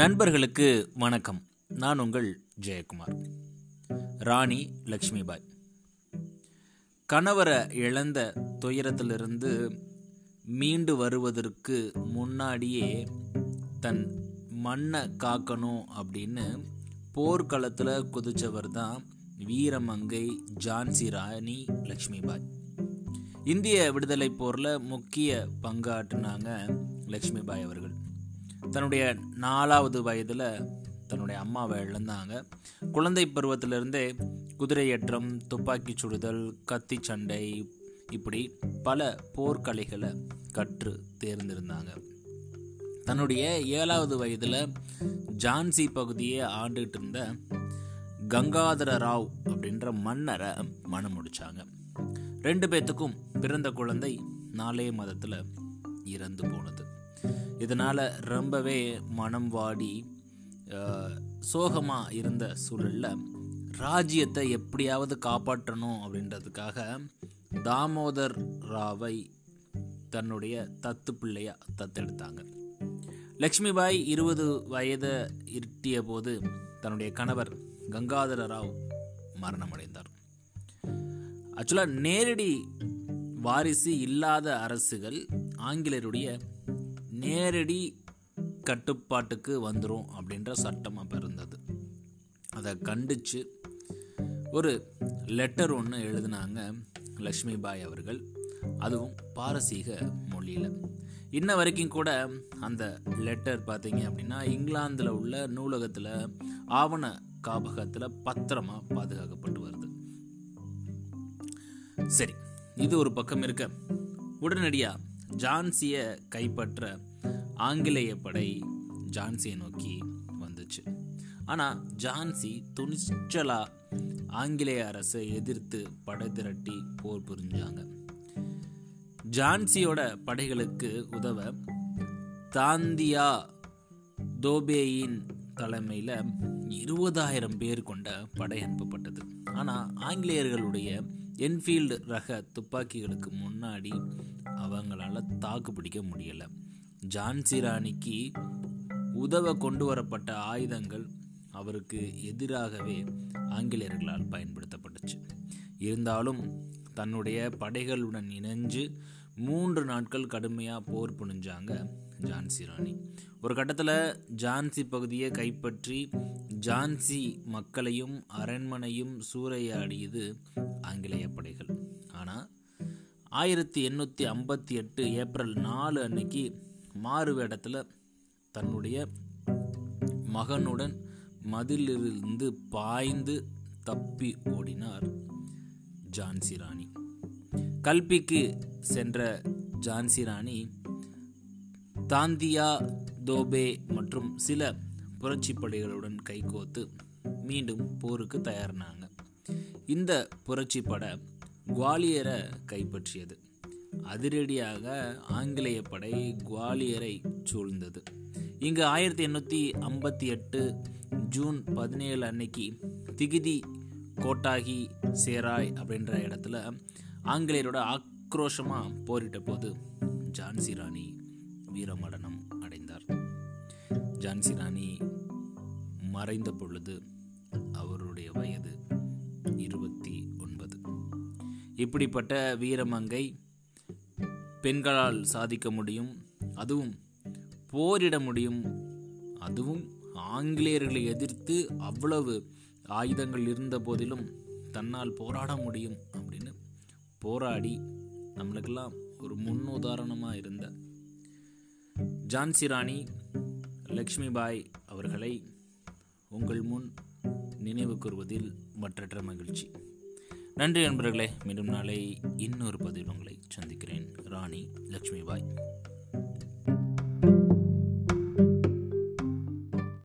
நண்பர்களுக்கு வணக்கம். நான் உங்கள் ஜெயக்குமார். ராணி லக்ஷ்மிபாய். கணவரை இழந்த துயரத்திலிருந்து மீண்டு வருவதற்கு முன்னாடியே தன் மண்ணை காக்கணும் அப்படின்னு போர்க்களத்தில் குதிச்சவர் தான் வீரமங்கை ஜான்சி ராணி லக்ஷ்மிபாய். இந்திய விடுதலை போரில் முக்கிய பங்காற்றினாங்க லக்ஷ்மிபாய் அவர்கள். தன்னுடைய நாலாவது வயதில் தன்னுடைய அம்மாவை இழந்தாங்க. குழந்தை பருவத்திலிருந்தே குதிரையேற்றம் துப்பாக்கி சுடுதல் கத்தி சண்டை இப்படி பல போர்க்கலைகளை கற்று தேர்ந்திருந்தாங்க. தன்னுடைய ஏழாவது வயதில் ஜான்சி பகுதியை ஆண்டுகிட்டு இருந்த கங்காதர ராவ் அப்படின்ற மன்னரை மனம் முடிச்சாங்க. ரெண்டு பேத்துக்கும் பிறந்த குழந்தை நாலே மதத்தில் இறந்து போனது. இதனால் ரொம்பவே மனம் வாடி சோகமாக இருந்த சூழலில் ராஜ்யத்தை எப்படியாவது காப்பாற்றணும் அப்படின்றதுக்காக தாமோதர் ராவை தன்னுடைய தத்து பிள்ளையா தத்தெடுத்தாங்க. லக்ஷ்மிபாய் இருபது வயதை இருட்டிய போது தன்னுடைய கணவர் கங்காதர ராவ் மரணமடைந்தார். ஆக்சுவலாக நேரடி வாரிசு இல்லாத அரசுகள் ஆங்கிலேயருடைய நேரடி கட்டுப்பாட்டுக்கு வந்துடும் அப்படின்ற சட்டம் அப்போ இருந்தது. அதை கண்டித்து ஒரு லெட்டர் ஒன்று எழுதினாங்க லக்ஷ்மிபாய் அவர்கள். அதுவும் பாரசீக மொழியில். இன்ன வரைக்கும் கூட அந்த லெட்டர் பார்த்தீங்க அப்படின்னா இங்கிலாந்தில் உள்ள நூலகத்தில் ஆவண காப்பகத்தில் பத்திரமாக பாதுகாக்கப்பட்டு வருது. சரி இது ஒரு பக்கம் இருக்க. உடனடியாக ஜான்சியை கைப்பற்ற ஆங்கிலேய படை ஜான்சியை நோக்கி வந்துச்சு. ஆனால் ஜான்சி துணிச்சலா ஆங்கிலேய அரசை எதிர்த்து படை திரட்டி போர் புரிஞ்சாங்க. ஜான்சியோட படைகளுக்கு உதவ தாந்தியா தோபேயின் தலைமையில் இருபதாயிரம் பேர் கொண்ட படை அனுப்பப்பட்டது. ஆனால் ஆங்கிலேயர்களுடைய என்ஃபீல்டு ரக துப்பாக்கிகளுக்கு முன்னாடி அவங்களால தாக்கு பிடிக்க முடியலை. ஜான்சி ராணிக்கு உதவ கொண்டு வரப்பட்ட ஆயுதங்கள் அவருக்கு எதிராகவே ஆங்கிலேயர்களால் பயன்படுத்தப்பட்டுச்சு. இருந்தாலும் தன்னுடைய படைகளுடன் இணைஞ்சு மூன்று நாட்கள் கடுமையாக போர் புனிஞ்சாங்க ஜான்சி ராணி. ஒரு கட்டத்தில் ஜான்சி பகுதியை கைப்பற்றி ஜான்சி மக்களையும் அரண்மனையும் சூறையாடியது ஆங்கிலேய படைகள். ஆனால் ஆயிரத்தி எண்ணூற்றி ஐம்பத்தி எட்டு ஏப்ரல் நாலு அன்னைக்கு மாறு வேடத்தில் தன்னுடைய மகனுடன் மதிலிருந்து பாய்ந்து தப்பி ஓடினார் ஜான்சி ராணி. கல்பிக்கு சென்ற ஜான்சி ராணி தாந்தியா தோபே மற்றும் சில புரட்சி படைகளுடன் கைகோத்து மீண்டும் போருக்கு தயாரினாங்க. இந்த புரட்சி பட குவாலியரை கைப்பற்றியது. அதிரடியாக ஆங்கிலேய படை குவாலியரை சூழ்ந்தது. இங்கு ஆயிரத்தி எண்ணூற்றி ஐம்பத்தி எட்டு ஜூன் பதினேழு அன்னைக்கு திகிதி கோட்டாகி சேராய் அப்படின்ற இடத்துல ஆங்கிலேயரோட ஆக் ஆக்ரோஷமாக போரிட்ட போது ஜான்சி ராணி வீரமடனம் அடைந்தார். ஜான்சி ராணி மறைந்த பொழுது அவருடைய வயது இருபத்தி ஒன்பது இப்படிப்பட்ட வீரமங்கை பெண்களால் சாதிக்க முடியும் அதுவும் போரிட முடியும் அதுவும் ஆங்கிலேயர்களை எதிர்த்து அவ்வளவு ஆயுதங்கள் இருந்த போதிலும் தன்னால் போராட முடியும் அப்படின்னு போராடி நம்மளுக்கெல்லாம் ஒரு முன் உதாரணமாக இருந்த ஜான்சி ராணி லக்ஷ்மிபாய் அவர்களை உங்கள் முன் நினைவு கூறுவதில் மற்றற்ற மகிழ்ச்சி. நன்றி நண்பர்களே மீண்டும் நாளை இன்னொரு பதிவில் உங்களை சந்திக்கிறேன். ராணி லக்ஷ்மிபாய்.